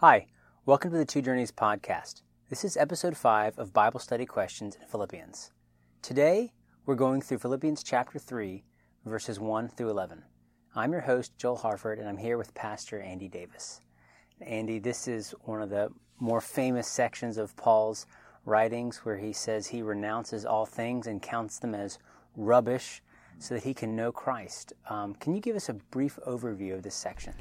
Hi, welcome to the Two Journeys podcast. This is episode 5 of Bible Study Questions in Philippians. Today, we're going through Philippians chapter 3, verses 1 through 11. I'm your host, Joel Harford, and I'm here with Pastor Andy Davis. Andy, this is one of the more famous sections of Paul's writings where he says he renounces all things and counts them as rubbish so that he can know Christ. Um, can you give us a brief overview of this section?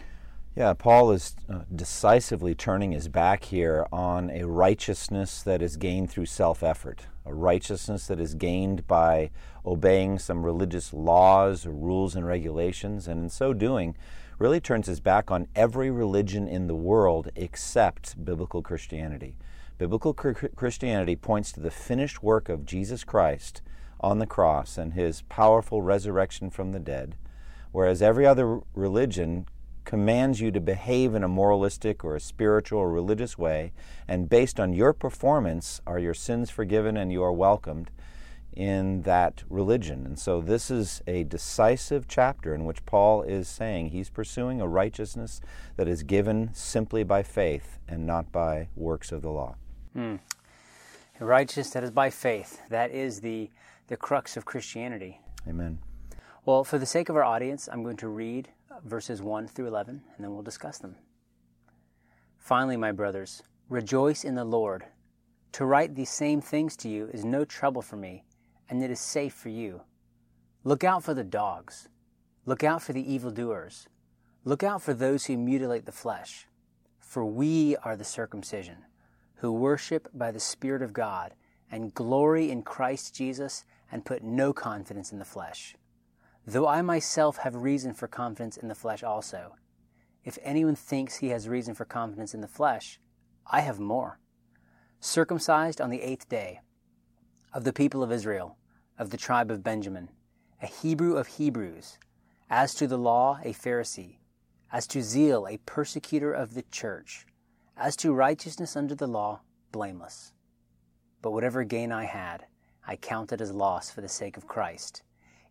Yeah, Paul is uh, decisively turning his back here on a righteousness that is gained through self effort, a righteousness that is gained by obeying some religious laws or rules and regulations, and in so doing, really turns his back on every religion in the world except biblical Christianity. Biblical Christianity points to the finished work of Jesus Christ on the cross and his powerful resurrection from the dead, whereas every other religion commands you to behave in a moralistic or a spiritual or religious way, and based on your performance are your sins forgiven and you are welcomed in that religion. And so this is a decisive chapter in which Paul is saying he's pursuing a righteousness that is given simply by faith and not by works of the law. Hmm. A righteousness that is by faith. That is the, the crux of Christianity. Amen. Well, for the sake of our audience, I'm going to read verses 1 through 11, and then we'll discuss them. Finally, my brothers, rejoice in the Lord. To write these same things to you is no trouble for me, and it is safe for you. Look out for the dogs. Look out for the evildoers. Look out for those who mutilate the flesh. For we are the circumcision, who worship by the Spirit of God, and glory in Christ Jesus, and put no confidence in the flesh though I myself have reason for confidence in the flesh also. If anyone thinks he has reason for confidence in the flesh, I have more. Circumcised on the eighth day, of the people of Israel, of the tribe of Benjamin, a Hebrew of Hebrews, as to the law, a Pharisee, as to zeal, a persecutor of the church, as to righteousness under the law, blameless. But whatever gain I had, I counted as loss for the sake of Christ.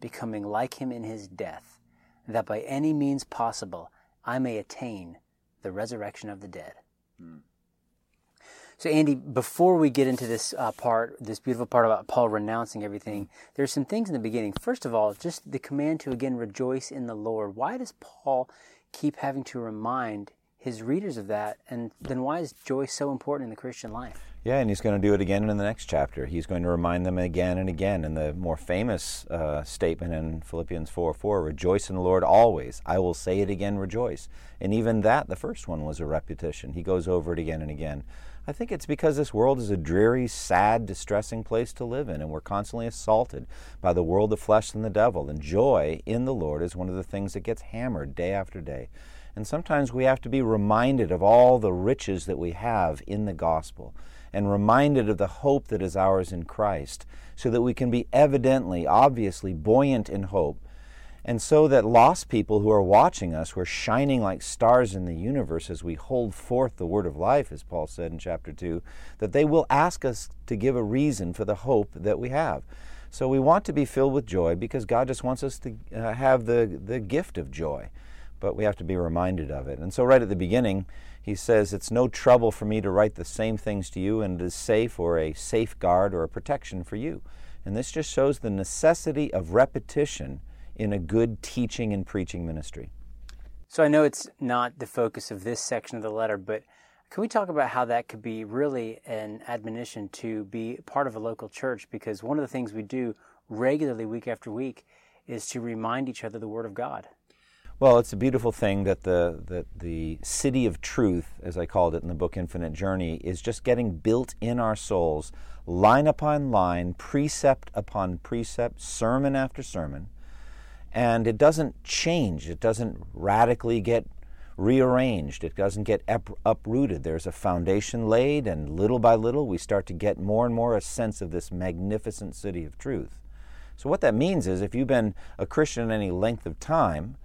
becoming like him in his death, that by any means possible I may attain the resurrection of the dead. Mm. So, Andy, before we get into this uh, part, this beautiful part about Paul renouncing everything, there's some things in the beginning. First of all, just the command to again rejoice in the Lord. Why does Paul keep having to remind his readers of that? And then why is joy so important in the Christian life? Yeah, and he's going to do it again in the next chapter. He's going to remind them again and again. In the more famous uh, statement in Philippians 4 4, rejoice in the Lord always. I will say it again, rejoice. And even that, the first one, was a repetition. He goes over it again and again. I think it's because this world is a dreary, sad, distressing place to live in, and we're constantly assaulted by the world, the flesh, and the devil. And joy in the Lord is one of the things that gets hammered day after day. And sometimes we have to be reminded of all the riches that we have in the gospel and reminded of the hope that is ours in Christ, so that we can be evidently, obviously buoyant in hope, and so that lost people who are watching us, who are shining like stars in the universe as we hold forth the word of life, as Paul said in chapter 2, that they will ask us to give a reason for the hope that we have. So we want to be filled with joy because God just wants us to uh, have the, the gift of joy, but we have to be reminded of it. And so, right at the beginning, he says, It's no trouble for me to write the same things to you, and it is safe or a safeguard or a protection for you. And this just shows the necessity of repetition in a good teaching and preaching ministry. So I know it's not the focus of this section of the letter, but can we talk about how that could be really an admonition to be part of a local church? Because one of the things we do regularly, week after week, is to remind each other the Word of God. Well, it's a beautiful thing that the, that the city of truth, as I called it in the book Infinite Journey, is just getting built in our souls, line upon line, precept upon precept, sermon after sermon. And it doesn't change, it doesn't radically get rearranged. It doesn't get up- uprooted. There's a foundation laid, and little by little, we start to get more and more a sense of this magnificent city of truth. So, what that means is if you've been a Christian any length of time,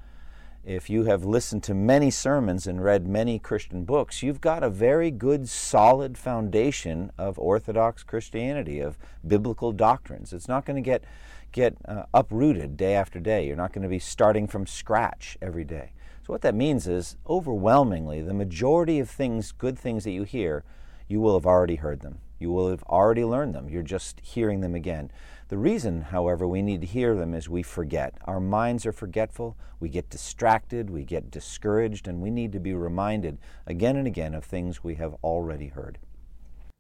if you have listened to many sermons and read many Christian books, you've got a very good, solid foundation of Orthodox Christianity, of biblical doctrines. It's not going to get, get uh, uprooted day after day. You're not going to be starting from scratch every day. So, what that means is overwhelmingly, the majority of things, good things that you hear, you will have already heard them. You will have already learned them. You're just hearing them again. The reason, however, we need to hear them is we forget. Our minds are forgetful, we get distracted, we get discouraged, and we need to be reminded again and again of things we have already heard.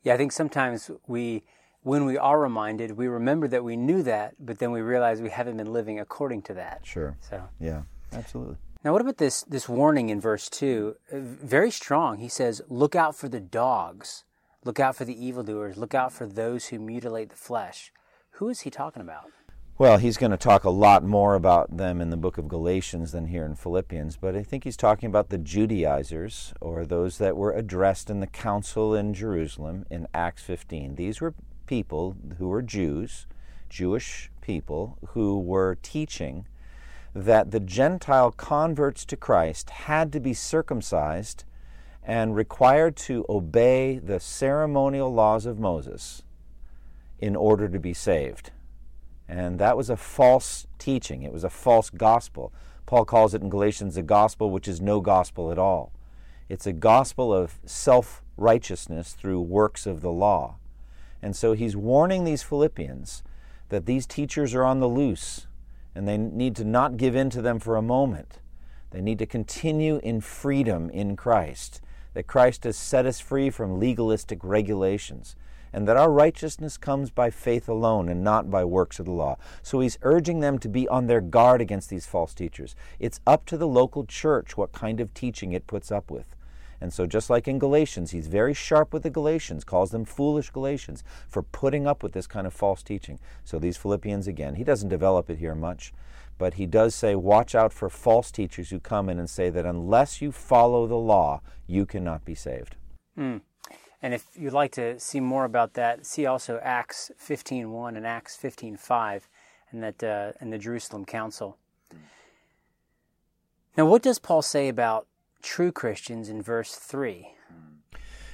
Yeah, I think sometimes we, when we are reminded, we remember that we knew that, but then we realize we haven't been living according to that. Sure. So, yeah, absolutely. Now, what about this, this warning in verse 2? Uh, very strong. He says, Look out for the dogs, look out for the evildoers, look out for those who mutilate the flesh. Who is he talking about? Well, he's going to talk a lot more about them in the book of Galatians than here in Philippians, but I think he's talking about the Judaizers, or those that were addressed in the council in Jerusalem in Acts 15. These were people who were Jews, Jewish people, who were teaching that the Gentile converts to Christ had to be circumcised and required to obey the ceremonial laws of Moses in order to be saved. And that was a false teaching, it was a false gospel. Paul calls it in Galatians a gospel which is no gospel at all. It's a gospel of self righteousness through works of the law. And so he's warning these Philippians that these teachers are on the loose and they need to not give in to them for a moment. They need to continue in freedom in Christ, that Christ has set us free from legalistic regulations and that our righteousness comes by faith alone and not by works of the law. So he's urging them to be on their guard against these false teachers. It's up to the local church what kind of teaching it puts up with. And so, just like in Galatians, he's very sharp with the Galatians, calls them foolish Galatians for putting up with this kind of false teaching. So, these Philippians, again, he doesn't develop it here much, but he does say, watch out for false teachers who come in and say that unless you follow the law, you cannot be saved. Mm. And if you'd like to see more about that, see also Acts 15.1 and Acts 15.5 and that uh, and the Jerusalem Council. Now, what does Paul say about true Christians in verse 3?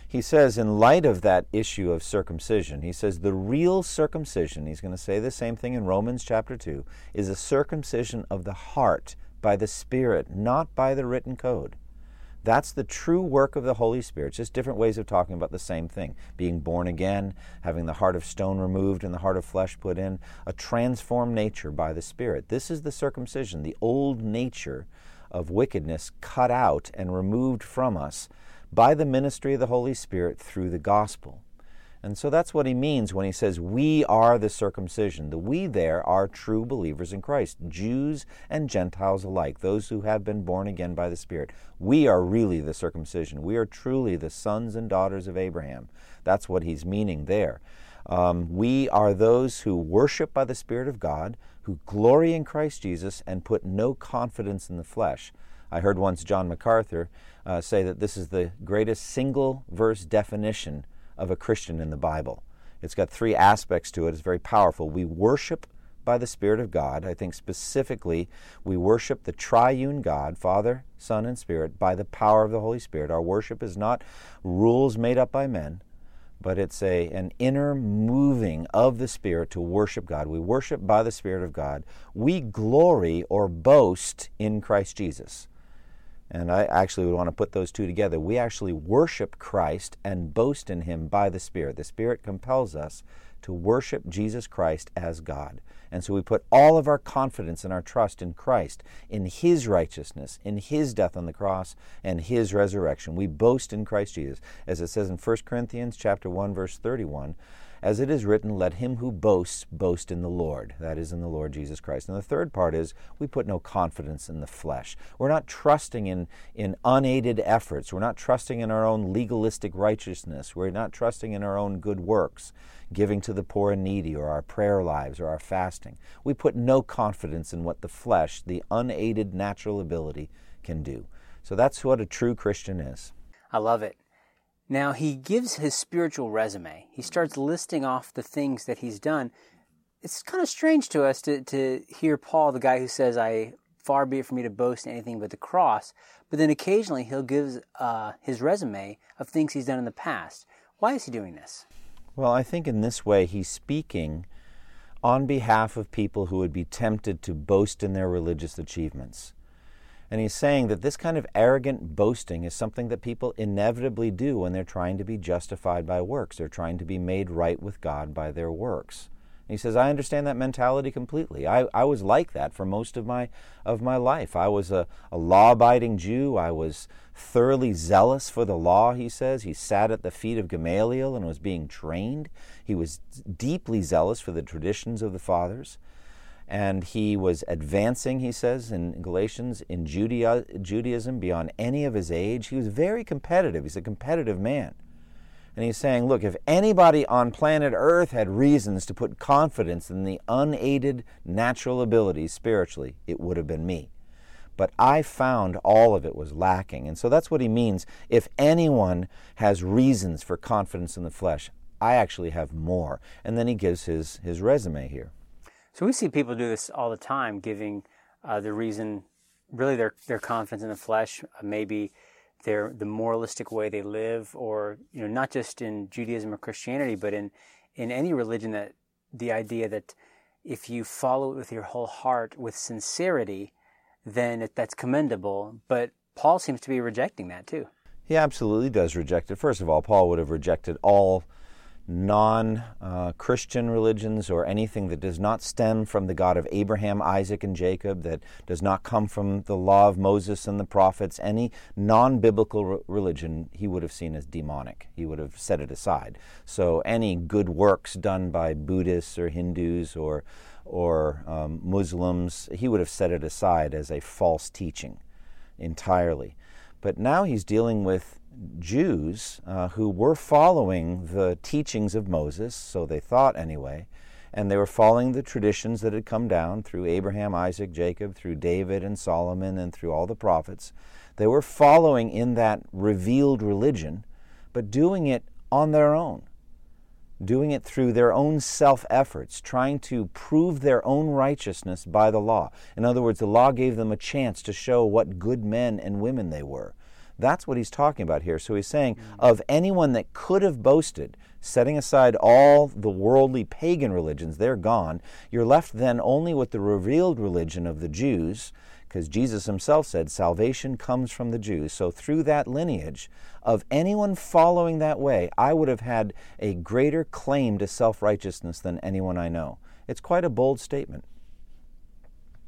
He says, in light of that issue of circumcision, he says the real circumcision, he's going to say the same thing in Romans chapter 2, is a circumcision of the heart by the Spirit, not by the written code. That's the true work of the Holy Spirit. It's just different ways of talking about the same thing. Being born again, having the heart of stone removed and the heart of flesh put in, a transformed nature by the Spirit. This is the circumcision, the old nature of wickedness cut out and removed from us by the ministry of the Holy Spirit through the gospel. And so that's what he means when he says, We are the circumcision. The we there are true believers in Christ, Jews and Gentiles alike, those who have been born again by the Spirit. We are really the circumcision. We are truly the sons and daughters of Abraham. That's what he's meaning there. Um, we are those who worship by the Spirit of God, who glory in Christ Jesus, and put no confidence in the flesh. I heard once John MacArthur uh, say that this is the greatest single verse definition of a Christian in the Bible. It's got three aspects to it. It's very powerful. We worship by the Spirit of God. I think specifically, we worship the triune God, Father, Son, and Spirit, by the power of the Holy Spirit. Our worship is not rules made up by men, but it's a, an inner moving of the Spirit to worship God. We worship by the Spirit of God. We glory or boast in Christ Jesus. And I actually would want to put those two together. We actually worship Christ and boast in Him by the Spirit. The Spirit compels us to worship Jesus Christ as God. And so we put all of our confidence and our trust in Christ, in His righteousness, in His death on the cross, and His resurrection. We boast in Christ Jesus. As it says in 1 Corinthians chapter 1, verse 31, as it is written, let him who boasts boast in the Lord. That is, in the Lord Jesus Christ. And the third part is we put no confidence in the flesh. We're not trusting in, in unaided efforts. We're not trusting in our own legalistic righteousness. We're not trusting in our own good works, giving to the poor and needy, or our prayer lives, or our fasting. We put no confidence in what the flesh, the unaided natural ability, can do. So that's what a true Christian is. I love it. Now he gives his spiritual resume. He starts listing off the things that he's done. It's kind of strange to us to, to hear Paul, the guy who says, I far be it for me to boast anything but the cross, but then occasionally he'll give uh, his resume of things he's done in the past. Why is he doing this? Well, I think in this way he's speaking on behalf of people who would be tempted to boast in their religious achievements. And he's saying that this kind of arrogant boasting is something that people inevitably do when they're trying to be justified by works. They're trying to be made right with God by their works. And he says, I understand that mentality completely. I, I was like that for most of my, of my life. I was a, a law abiding Jew. I was thoroughly zealous for the law, he says. He sat at the feet of Gamaliel and was being trained. He was deeply zealous for the traditions of the fathers and he was advancing, he says in Galatians, in Judea, Judaism beyond any of his age. He was very competitive. He's a competitive man. And he's saying, look, if anybody on planet Earth had reasons to put confidence in the unaided natural abilities spiritually, it would have been me. But I found all of it was lacking. And so that's what he means. If anyone has reasons for confidence in the flesh, I actually have more. And then he gives his, his resume here. So we see people do this all the time, giving uh, the reason, really their their confidence in the flesh, uh, maybe their the moralistic way they live, or you know, not just in Judaism or Christianity, but in in any religion that the idea that if you follow it with your whole heart, with sincerity, then it, that's commendable. But Paul seems to be rejecting that too. He absolutely does reject it. First of all, Paul would have rejected all non uh, Christian religions or anything that does not stem from the God of Abraham, Isaac, and Jacob, that does not come from the law of Moses and the prophets, any non biblical re- religion he would have seen as demonic. He would have set it aside. So any good works done by Buddhists or Hindus or, or um, Muslims, he would have set it aside as a false teaching entirely. But now he's dealing with Jews uh, who were following the teachings of Moses, so they thought anyway, and they were following the traditions that had come down through Abraham, Isaac, Jacob, through David and Solomon, and through all the prophets. They were following in that revealed religion, but doing it on their own, doing it through their own self efforts, trying to prove their own righteousness by the law. In other words, the law gave them a chance to show what good men and women they were. That's what he's talking about here. So he's saying, mm. of anyone that could have boasted, setting aside all the worldly pagan religions, they're gone. You're left then only with the revealed religion of the Jews, because Jesus himself said, salvation comes from the Jews. So through that lineage, of anyone following that way, I would have had a greater claim to self righteousness than anyone I know. It's quite a bold statement.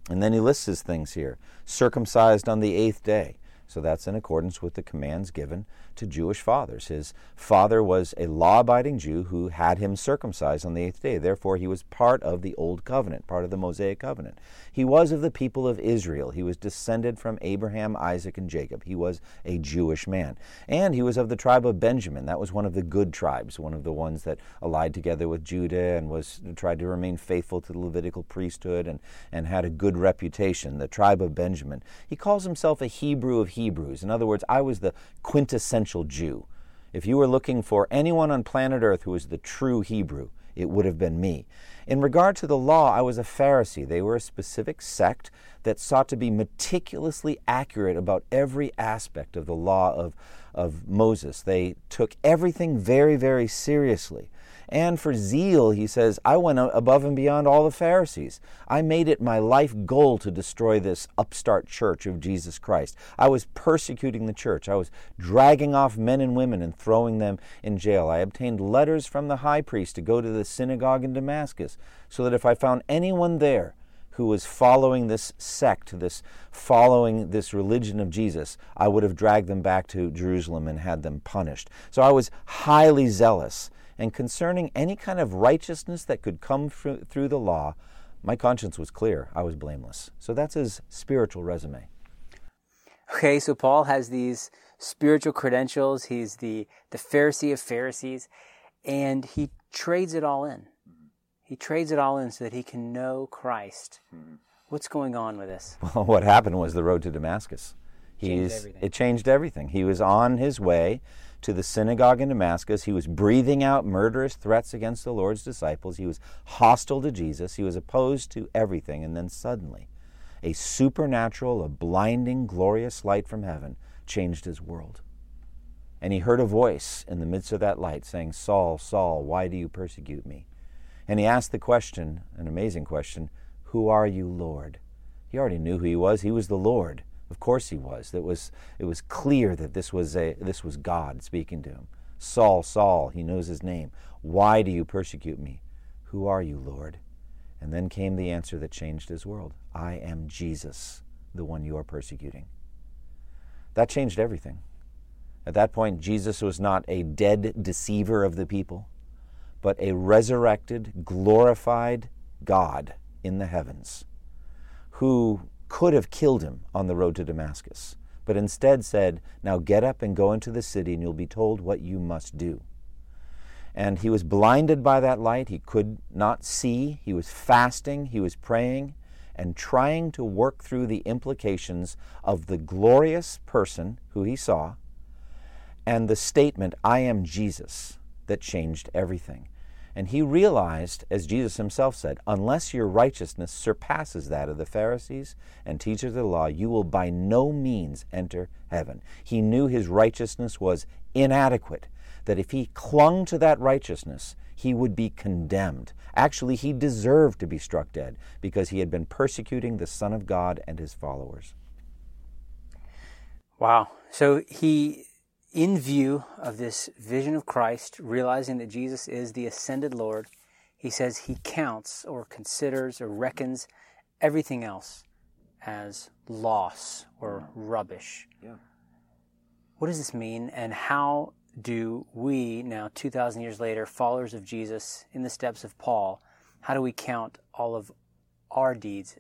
And then he lists his things here circumcised on the eighth day. So that's in accordance with the commands given to Jewish fathers. His father was a law abiding Jew who had him circumcised on the eighth day. Therefore, he was part of the Old Covenant, part of the Mosaic Covenant. He was of the people of Israel. He was descended from Abraham, Isaac, and Jacob. He was a Jewish man. And he was of the tribe of Benjamin. That was one of the good tribes, one of the ones that allied together with Judah and was tried to remain faithful to the Levitical priesthood and, and had a good reputation, the tribe of Benjamin. He calls himself a Hebrew of Hebrews. In other words, I was the quintessential Jew. If you were looking for anyone on planet Earth who was the true Hebrew, it would have been me. In regard to the law, I was a Pharisee. They were a specific sect that sought to be meticulously accurate about every aspect of the law of, of Moses. They took everything very, very seriously. And for zeal, he says, I went above and beyond all the Pharisees. I made it my life goal to destroy this upstart church of Jesus Christ. I was persecuting the church. I was dragging off men and women and throwing them in jail. I obtained letters from the high priest to go to the synagogue in Damascus so that if I found anyone there, who was following this sect, this following this religion of Jesus, I would have dragged them back to Jerusalem and had them punished. So I was highly zealous and concerning any kind of righteousness that could come through the law, my conscience was clear. I was blameless. So that's his spiritual resume. Okay, so Paul has these spiritual credentials. He's the, the Pharisee of Pharisees, and he trades it all in. He trades it all in so that he can know Christ. What's going on with this? Well, what happened was the road to Damascus Changed it changed everything. He was on his way to the synagogue in Damascus. He was breathing out murderous threats against the Lord's disciples. He was hostile to Jesus. He was opposed to everything. And then suddenly, a supernatural, a blinding, glorious light from heaven changed his world. And he heard a voice in the midst of that light saying, Saul, Saul, why do you persecute me? And he asked the question, an amazing question, Who are you, Lord? He already knew who he was. He was the Lord. Of course he was. It was, it was clear that this was, a, this was God speaking to him. Saul, Saul, he knows his name. Why do you persecute me? Who are you, Lord? And then came the answer that changed his world I am Jesus, the one you are persecuting. That changed everything. At that point, Jesus was not a dead deceiver of the people, but a resurrected, glorified God in the heavens who could have killed him on the road to Damascus, but instead said, Now get up and go into the city, and you'll be told what you must do. And he was blinded by that light. He could not see. He was fasting. He was praying and trying to work through the implications of the glorious person who he saw and the statement, I am Jesus, that changed everything. And he realized, as Jesus himself said, unless your righteousness surpasses that of the Pharisees and teachers of the law, you will by no means enter heaven. He knew his righteousness was inadequate, that if he clung to that righteousness, he would be condemned. Actually, he deserved to be struck dead because he had been persecuting the Son of God and his followers. Wow. So he in view of this vision of Christ, realizing that Jesus is the ascended Lord, he says he counts or considers or reckons everything else as loss or rubbish. Yeah. What does this mean, and how do we, now 2,000 years later, followers of Jesus in the steps of Paul, how do we count all of our deeds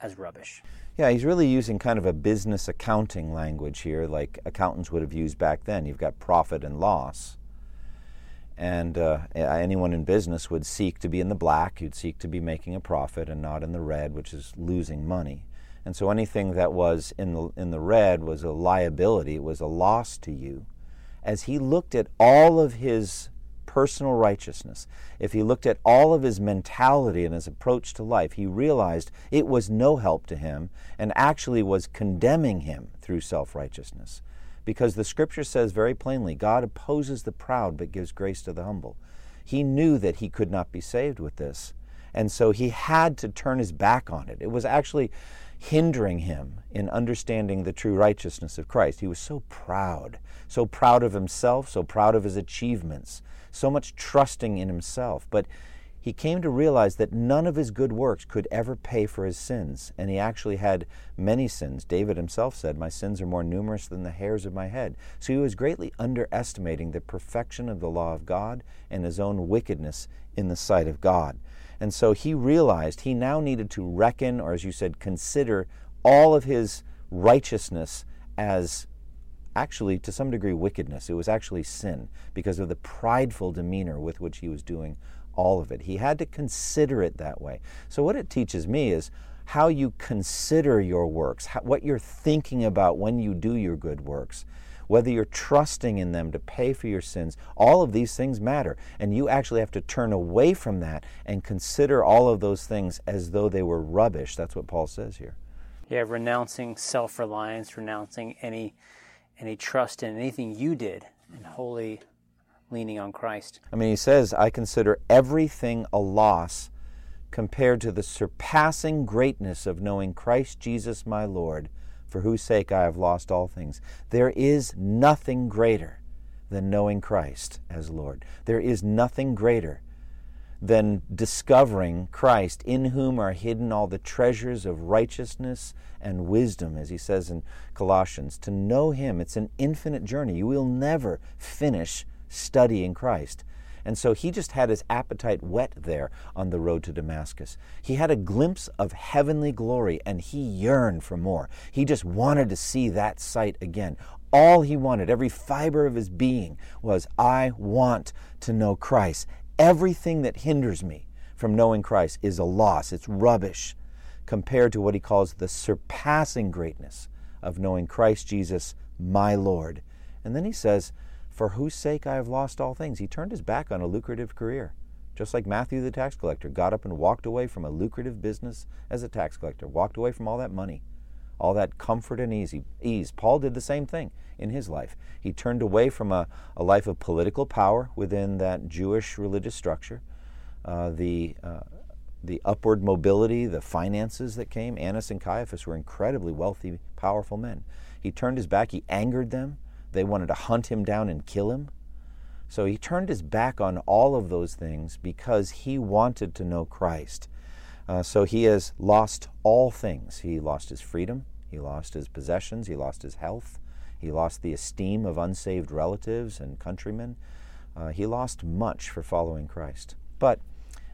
as rubbish? Yeah, he's really using kind of a business accounting language here, like accountants would have used back then. You've got profit and loss. And uh, anyone in business would seek to be in the black, you'd seek to be making a profit and not in the red, which is losing money. And so anything that was in the, in the red was a liability, it was a loss to you. As he looked at all of his personal righteousness, if he looked at all of his mentality and his approach to life, he realized it was no help to him and actually was condemning him through self righteousness. Because the scripture says very plainly God opposes the proud but gives grace to the humble. He knew that he could not be saved with this. And so he had to turn his back on it. It was actually hindering him in understanding the true righteousness of Christ. He was so proud, so proud of himself, so proud of his achievements, so much trusting in himself. But he came to realize that none of his good works could ever pay for his sins. And he actually had many sins. David himself said, My sins are more numerous than the hairs of my head. So he was greatly underestimating the perfection of the law of God and his own wickedness in the sight of God. And so he realized he now needed to reckon, or as you said, consider all of his righteousness as actually, to some degree, wickedness. It was actually sin because of the prideful demeanor with which he was doing all of it. He had to consider it that way. So, what it teaches me is how you consider your works, how, what you're thinking about when you do your good works, whether you're trusting in them to pay for your sins. All of these things matter. And you actually have to turn away from that and consider all of those things as though they were rubbish. That's what Paul says here. Yeah, renouncing self reliance, renouncing any any trust in anything you did, and wholly leaning on Christ. I mean, he says, I consider everything a loss compared to the surpassing greatness of knowing Christ Jesus my Lord, for whose sake I have lost all things. There is nothing greater than knowing Christ as Lord. There is nothing greater than discovering Christ, in whom are hidden all the treasures of righteousness and wisdom, as he says in Colossians. To know him, it's an infinite journey. You will never finish studying Christ. And so he just had his appetite whet there on the road to Damascus. He had a glimpse of heavenly glory and he yearned for more. He just wanted to see that sight again. All he wanted, every fiber of his being, was I want to know Christ. Everything that hinders me from knowing Christ is a loss, it's rubbish compared to what he calls the surpassing greatness of knowing Christ Jesus, my Lord. And then he says, For whose sake I have lost all things. He turned his back on a lucrative career. Just like Matthew the tax collector got up and walked away from a lucrative business as a tax collector, walked away from all that money, all that comfort and easy, ease. Paul did the same thing in his life. He turned away from a, a life of political power within that Jewish religious structure, uh, the, uh, the upward mobility, the finances that came. Annas and Caiaphas were incredibly wealthy, powerful men. He turned his back, he angered them. They wanted to hunt him down and kill him. So he turned his back on all of those things because he wanted to know Christ. Uh, so he has lost all things. He lost his freedom, he lost his possessions, he lost his health, he lost the esteem of unsaved relatives and countrymen. Uh, he lost much for following Christ. But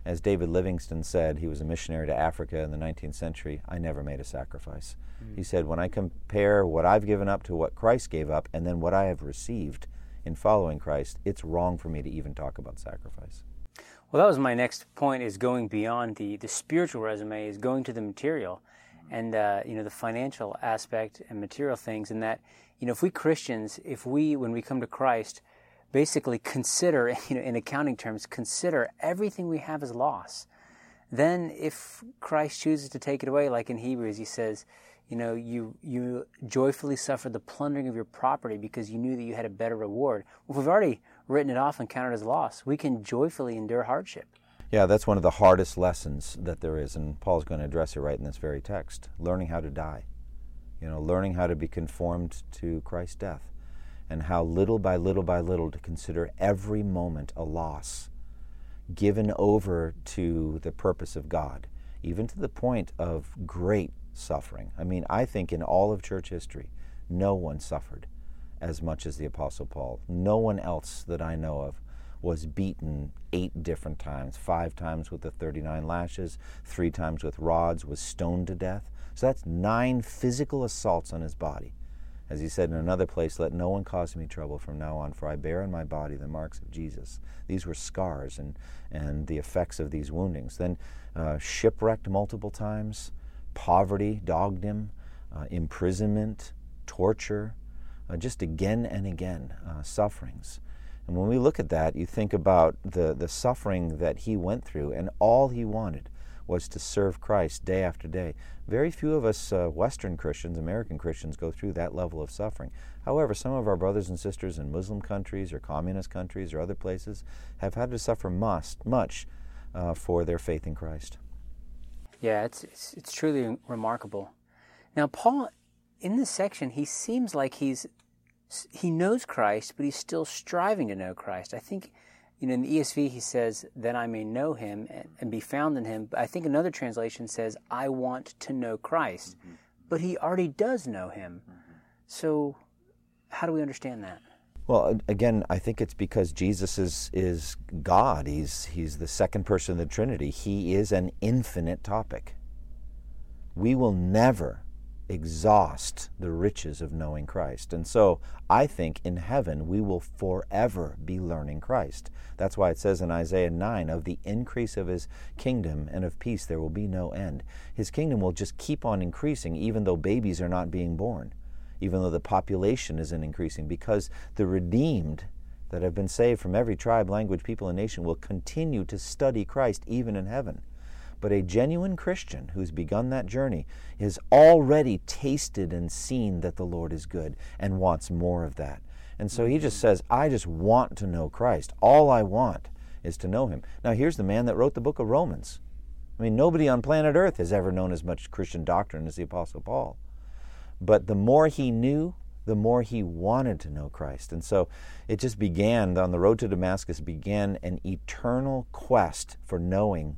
as David Livingstone said, he was a missionary to Africa in the 19th century, I never made a sacrifice. Mm. He said, When I compare what I've given up to what Christ gave up and then what I have received, in following Christ, it's wrong for me to even talk about sacrifice. Well, that was my next point: is going beyond the the spiritual resume, is going to the material, and uh, you know the financial aspect and material things. And that you know, if we Christians, if we when we come to Christ, basically consider, you know, in accounting terms, consider everything we have as loss. Then, if Christ chooses to take it away, like in Hebrews, he says, you know, you, you joyfully suffered the plundering of your property because you knew that you had a better reward. Well, we've already written it off and counted as loss, we can joyfully endure hardship. Yeah, that's one of the hardest lessons that there is, and Paul's going to address it right in this very text learning how to die. You know, learning how to be conformed to Christ's death, and how little by little by little to consider every moment a loss, given over to the purpose of God, even to the point of great suffering. I mean, I think in all of church history, no one suffered as much as the Apostle Paul. No one else that I know of was beaten eight different times five times with the 39 lashes, three times with rods, was stoned to death. So that's nine physical assaults on his body. As he said in another place, let no one cause me trouble from now on, for I bear in my body the marks of Jesus. These were scars and, and the effects of these woundings. Then uh, shipwrecked multiple times, poverty dogged him, uh, imprisonment, torture, uh, just again and again, uh, sufferings. And when we look at that, you think about the, the suffering that he went through, and all he wanted was to serve Christ day after day. Very few of us uh, Western Christians, American Christians, go through that level of suffering. However, some of our brothers and sisters in Muslim countries or communist countries or other places have had to suffer must, much uh, for their faith in Christ. Yeah, it's, it's, it's truly remarkable. Now, Paul, in this section, he seems like he's he knows Christ, but he's still striving to know Christ. I think, you know, in the ESV he says that I may know him and, and be found in him. But I think another translation says I want to know Christ, mm-hmm. but he already does know him. Mm-hmm. So, how do we understand that? Well, again, I think it's because Jesus is is God. He's he's the second person of the Trinity. He is an infinite topic. We will never exhaust the riches of knowing Christ. And so I think in heaven we will forever be learning Christ. That's why it says in Isaiah 9 of the increase of his kingdom and of peace there will be no end. His kingdom will just keep on increasing even though babies are not being born even though the population isn't increasing, because the redeemed that have been saved from every tribe, language, people, and nation will continue to study Christ even in heaven. But a genuine Christian who's begun that journey has already tasted and seen that the Lord is good and wants more of that. And so he just mm-hmm. says, I just want to know Christ. All I want is to know him. Now, here's the man that wrote the book of Romans. I mean, nobody on planet Earth has ever known as much Christian doctrine as the Apostle Paul. But the more he knew, the more he wanted to know Christ. And so it just began, on the road to Damascus, began an eternal quest for knowing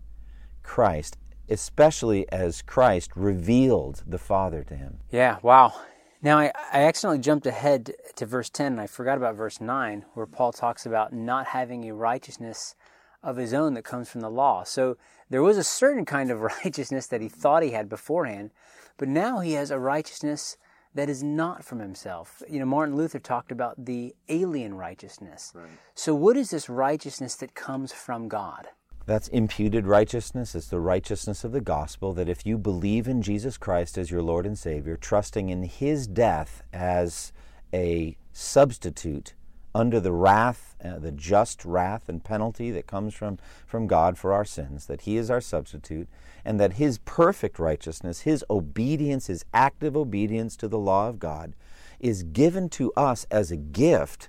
Christ, especially as Christ revealed the Father to him. Yeah, wow. Now, I, I accidentally jumped ahead to verse 10, and I forgot about verse 9, where Paul talks about not having a righteousness of his own that comes from the law. So there was a certain kind of righteousness that he thought he had beforehand, but now he has a righteousness that is not from himself. You know, Martin Luther talked about the alien righteousness. Right. So, what is this righteousness that comes from God? That's imputed righteousness. It's the righteousness of the gospel that if you believe in Jesus Christ as your Lord and Savior, trusting in His death as a substitute under the wrath, uh, the just wrath and penalty that comes from, from God for our sins, that He is our substitute, and that His perfect righteousness, His obedience, His active obedience to the law of God, is given to us as a gift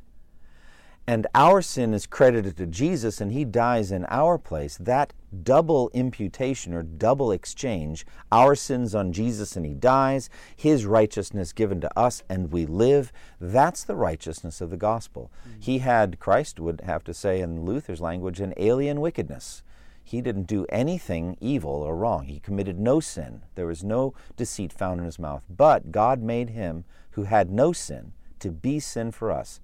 and our sin is credited to Jesus and he dies in our place, that double imputation or double exchange, our sins on Jesus and he dies, his righteousness given to us and we live, that's the righteousness of the gospel. Mm-hmm. He had, Christ would have to say in Luther's language, an alien wickedness. He didn't do anything evil or wrong. He committed no sin. There was no deceit found in his mouth. But God made him who had no sin to be sin for us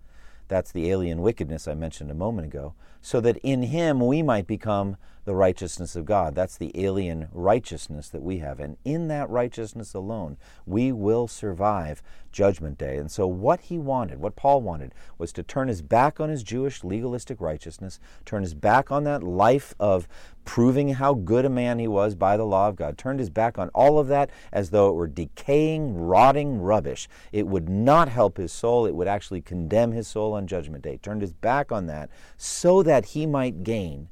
that's the alien wickedness I mentioned a moment ago. So that in him we might become the righteousness of God. That's the alien righteousness that we have. And in that righteousness alone, we will survive Judgment Day. And so, what he wanted, what Paul wanted, was to turn his back on his Jewish legalistic righteousness, turn his back on that life of proving how good a man he was by the law of God, turned his back on all of that as though it were decaying, rotting rubbish. It would not help his soul, it would actually condemn his soul on Judgment Day. Turned his back on that so that he might gain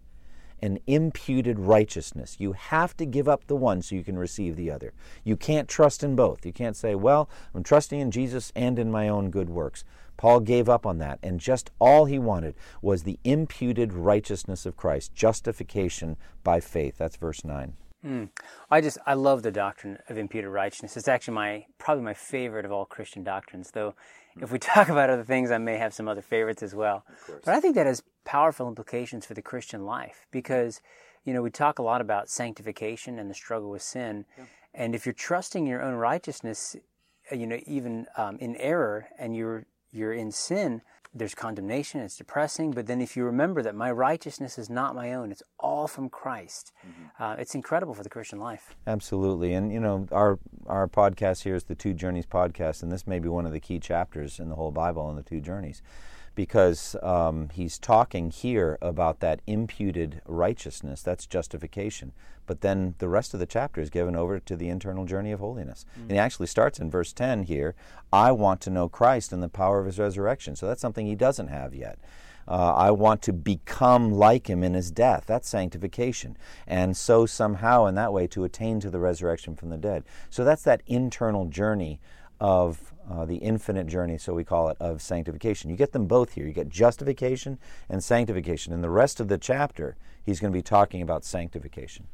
an imputed righteousness. You have to give up the one so you can receive the other. You can't trust in both. You can't say, well, I'm trusting in Jesus and in my own good works. Paul gave up on that, and just all he wanted was the imputed righteousness of Christ, justification by faith. That's verse 9. Mm. I just I love the doctrine of imputed righteousness. It's actually my probably my favorite of all Christian doctrines. Though, if we talk about other things, I may have some other favorites as well. But I think that has powerful implications for the Christian life because, you know, we talk a lot about sanctification and the struggle with sin, yeah. and if you're trusting your own righteousness, uh, you know, even um, in error, and you're you're in sin, there's condemnation, it's depressing. But then if you remember that my righteousness is not my own, it's all from Christ, mm-hmm. uh, it's incredible for the Christian life. Absolutely. And, you know, our, our podcast here is the Two Journeys podcast, and this may be one of the key chapters in the whole Bible on the Two Journeys because um, he's talking here about that imputed righteousness, that's justification. But then the rest of the chapter is given over to the internal journey of holiness. Mm-hmm. And he actually starts in verse 10 here I want to know Christ and the power of his resurrection. So that's something he doesn't have yet. Uh, I want to become like him in his death. That's sanctification. And so, somehow, in that way, to attain to the resurrection from the dead. So, that's that internal journey of uh, the infinite journey, so we call it, of sanctification. You get them both here. You get justification and sanctification. In the rest of the chapter, he's going to be talking about sanctification.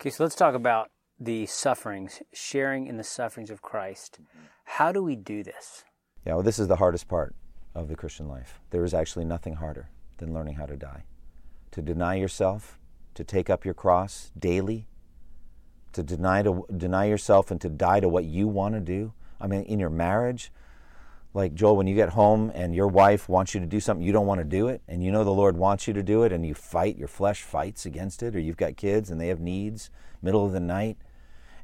Okay, so let's talk about the sufferings, sharing in the sufferings of Christ. How do we do this? Yeah, well, this is the hardest part of the Christian life. There is actually nothing harder than learning how to die. To deny yourself, to take up your cross daily, to deny, to, deny yourself and to die to what you want to do I mean, in your marriage, like Joel, when you get home and your wife wants you to do something, you don't want to do it, and you know the Lord wants you to do it, and you fight, your flesh fights against it, or you've got kids and they have needs, middle of the night.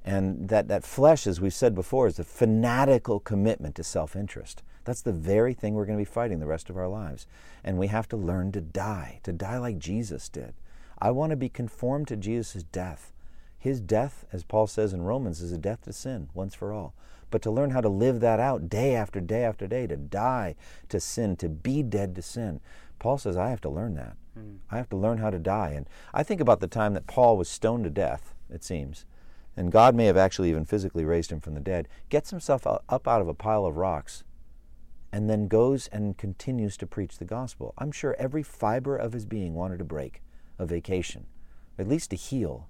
And that, that flesh, as we've said before, is a fanatical commitment to self interest. That's the very thing we're going to be fighting the rest of our lives. And we have to learn to die, to die like Jesus did. I want to be conformed to Jesus' death. His death, as Paul says in Romans, is a death to sin once for all but to learn how to live that out day after day after day, to die to sin, to be dead to sin. Paul says, I have to learn that. Mm. I have to learn how to die. And I think about the time that Paul was stoned to death, it seems, and God may have actually even physically raised him from the dead, gets himself up out of a pile of rocks, and then goes and continues to preach the gospel. I'm sure every fiber of his being wanted a break, a vacation, at least to heal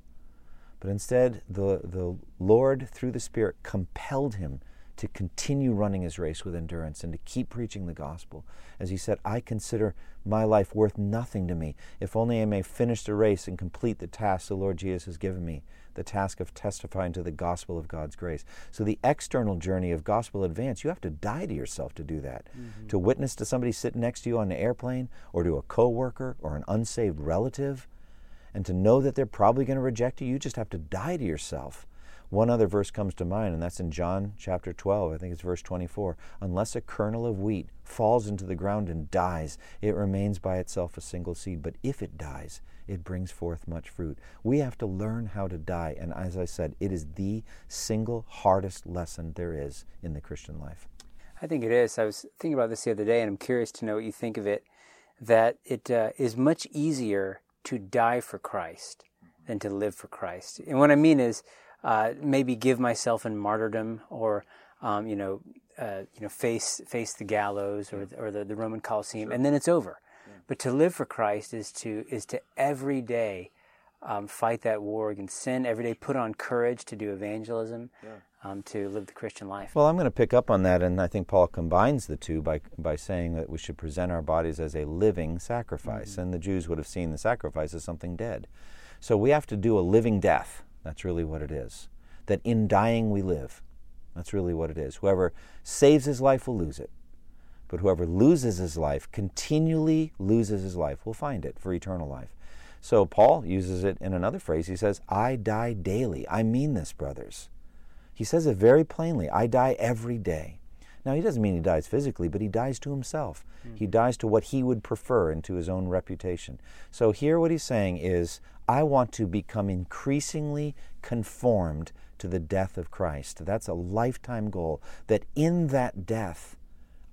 but instead, the, the Lord, through the Spirit, compelled him to continue running his race with endurance and to keep preaching the gospel. As he said, I consider my life worth nothing to me, if only I may finish the race and complete the task the Lord Jesus has given me, the task of testifying to the gospel of God's grace. So, the external journey of gospel advance, you have to die to yourself to do that. Mm-hmm. To witness to somebody sitting next to you on an airplane, or to a coworker, or an unsaved relative, and to know that they're probably going to reject you, you just have to die to yourself. One other verse comes to mind, and that's in John chapter 12. I think it's verse 24. Unless a kernel of wheat falls into the ground and dies, it remains by itself a single seed. But if it dies, it brings forth much fruit. We have to learn how to die. And as I said, it is the single hardest lesson there is in the Christian life. I think it is. I was thinking about this the other day, and I'm curious to know what you think of it. That it uh, is much easier to die for Christ than to live for Christ. And what I mean is, uh, maybe give myself in martyrdom or um, you know uh, you know face face the gallows or or the, the Roman Colosseum sure. and then it's over. Yeah. But to live for Christ is to is to every day um, fight that war against sin. Every day put on courage to do evangelism. Yeah. Um, to live the Christian life. Well, I'm going to pick up on that, and I think Paul combines the two by by saying that we should present our bodies as a living sacrifice, mm-hmm. and the Jews would have seen the sacrifice as something dead. So we have to do a living death. That's really what it is. That in dying we live. That's really what it is. Whoever saves his life will lose it. But whoever loses his life, continually loses his life, will find it for eternal life. So Paul uses it in another phrase. He says, I die daily. I mean this, brothers. He says it very plainly I die every day. Now, he doesn't mean he dies physically, but he dies to himself. Mm-hmm. He dies to what he would prefer and to his own reputation. So, here what he's saying is, I want to become increasingly conformed to the death of Christ. That's a lifetime goal, that in that death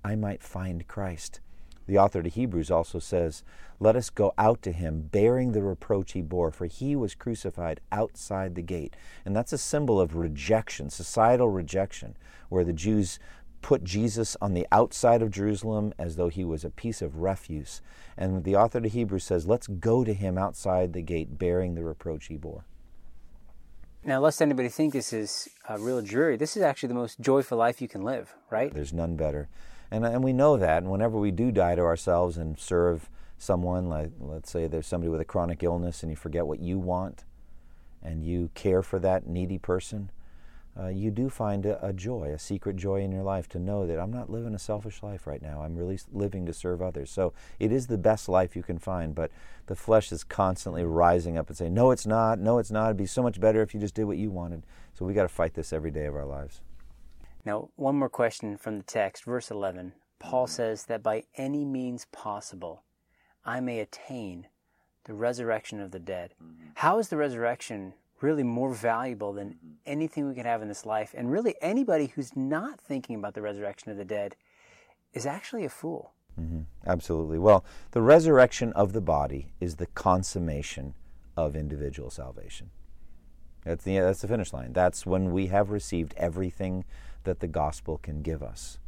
I might find Christ. The author to Hebrews also says, Let us go out to him, bearing the reproach he bore, for he was crucified outside the gate. And that's a symbol of rejection, societal rejection, where the Jews put Jesus on the outside of Jerusalem as though he was a piece of refuse. And the author to Hebrews says, let's go to him outside the gate bearing the reproach he bore. Now, lest anybody think this is a real dreary, this is actually the most joyful life you can live, right? There's none better. And, and we know that. And whenever we do die to ourselves and serve someone, like let's say there's somebody with a chronic illness and you forget what you want and you care for that needy person, uh, you do find a, a, joy, a secret joy in your life to know that I'm not living a selfish life right now. I'm really living to serve others. So it is the best life you can find, but the flesh is constantly rising up and saying, No, it's not. No, it's not. It'd be so much better if you just did what you wanted. So we got to fight this every day of our lives. Now, one more question from the text, verse 11. Paul says that by any means possible, I may attain the resurrection of the dead. Mm-hmm. How is the resurrection really more valuable than mm-hmm. anything we can have in this life. And really, anybody who's not thinking about the resurrection of the dead is actually a fool. Mm-hmm. Absolutely. Well, the resurrection of the body is the consummation of individual salvation. That's the, that's the finish line. That's when we have received everything that the gospel can give us.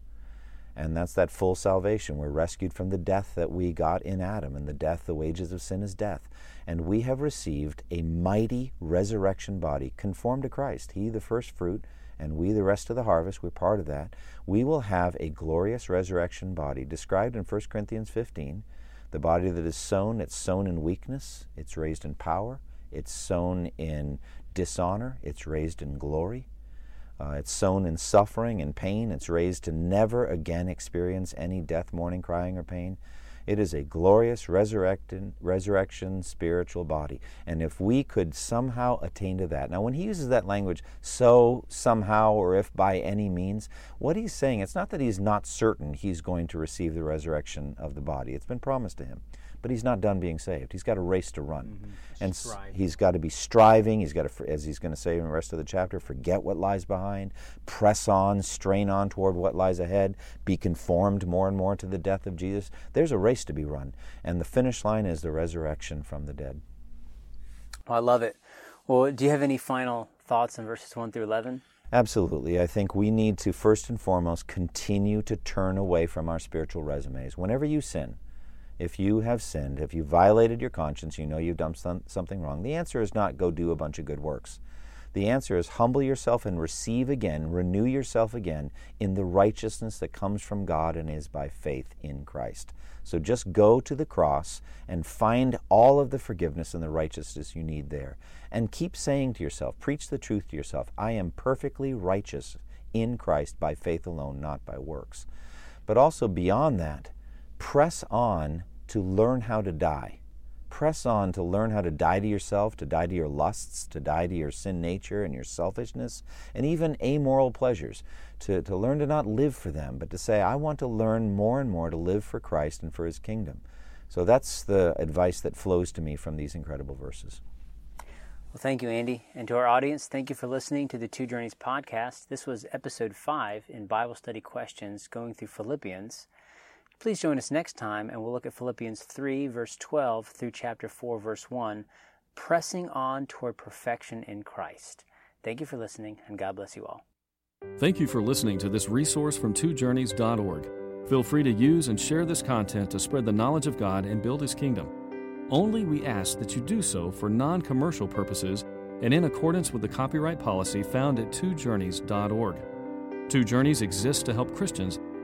And that's that full salvation. We're rescued from the death that we got in Adam, and the death, the wages of sin is death. And we have received a mighty resurrection body conformed to Christ. He, the first fruit, and we, the rest of the harvest, we're part of that. We will have a glorious resurrection body described in 1 Corinthians 15. The body that is sown, it's sown in weakness, it's raised in power, it's sown in dishonor, it's raised in glory. Uh, it's sown in suffering and pain. It's raised to never again experience any death, mourning, crying, or pain. It is a glorious resurrection, resurrection spiritual body. And if we could somehow attain to that. Now, when he uses that language, so, somehow, or if by any means, what he's saying, it's not that he's not certain he's going to receive the resurrection of the body. It's been promised to him but he's not done being saved. He's got a race to run. Mm-hmm. And Strive. he's got to be striving. He's got to, as he's going to say in the rest of the chapter, forget what lies behind, press on, strain on toward what lies ahead, be conformed more and more to the death of Jesus. There's a race to be run. And the finish line is the resurrection from the dead. Well, I love it. Well, do you have any final thoughts on verses 1 through 11? Absolutely. I think we need to first and foremost continue to turn away from our spiritual resumes. Whenever you sin, if you have sinned, if you violated your conscience, you know you've done something wrong, the answer is not go do a bunch of good works. The answer is humble yourself and receive again, renew yourself again in the righteousness that comes from God and is by faith in Christ. So just go to the cross and find all of the forgiveness and the righteousness you need there. And keep saying to yourself, preach the truth to yourself I am perfectly righteous in Christ by faith alone, not by works. But also beyond that, press on to learn how to die. press on to learn how to die to yourself, to die to your lusts, to die to your sin nature and your selfishness, and even amoral pleasures, to, to learn to not live for them, but to say, I want to learn more and more to live for Christ and for His kingdom. So that's the advice that flows to me from these incredible verses. Well, thank you, Andy. And to our audience, thank you for listening to the Two Journeys podcast. This was episode five in Bible study questions going through Philippians. Please join us next time, and we'll look at Philippians 3, verse 12 through chapter 4, verse 1, pressing on toward perfection in Christ. Thank you for listening, and God bless you all. Thank you for listening to this resource from twojourneys.org. Feel free to use and share this content to spread the knowledge of God and build His kingdom. Only we ask that you do so for non commercial purposes and in accordance with the copyright policy found at twojourneys.org. Two Journeys exists to help Christians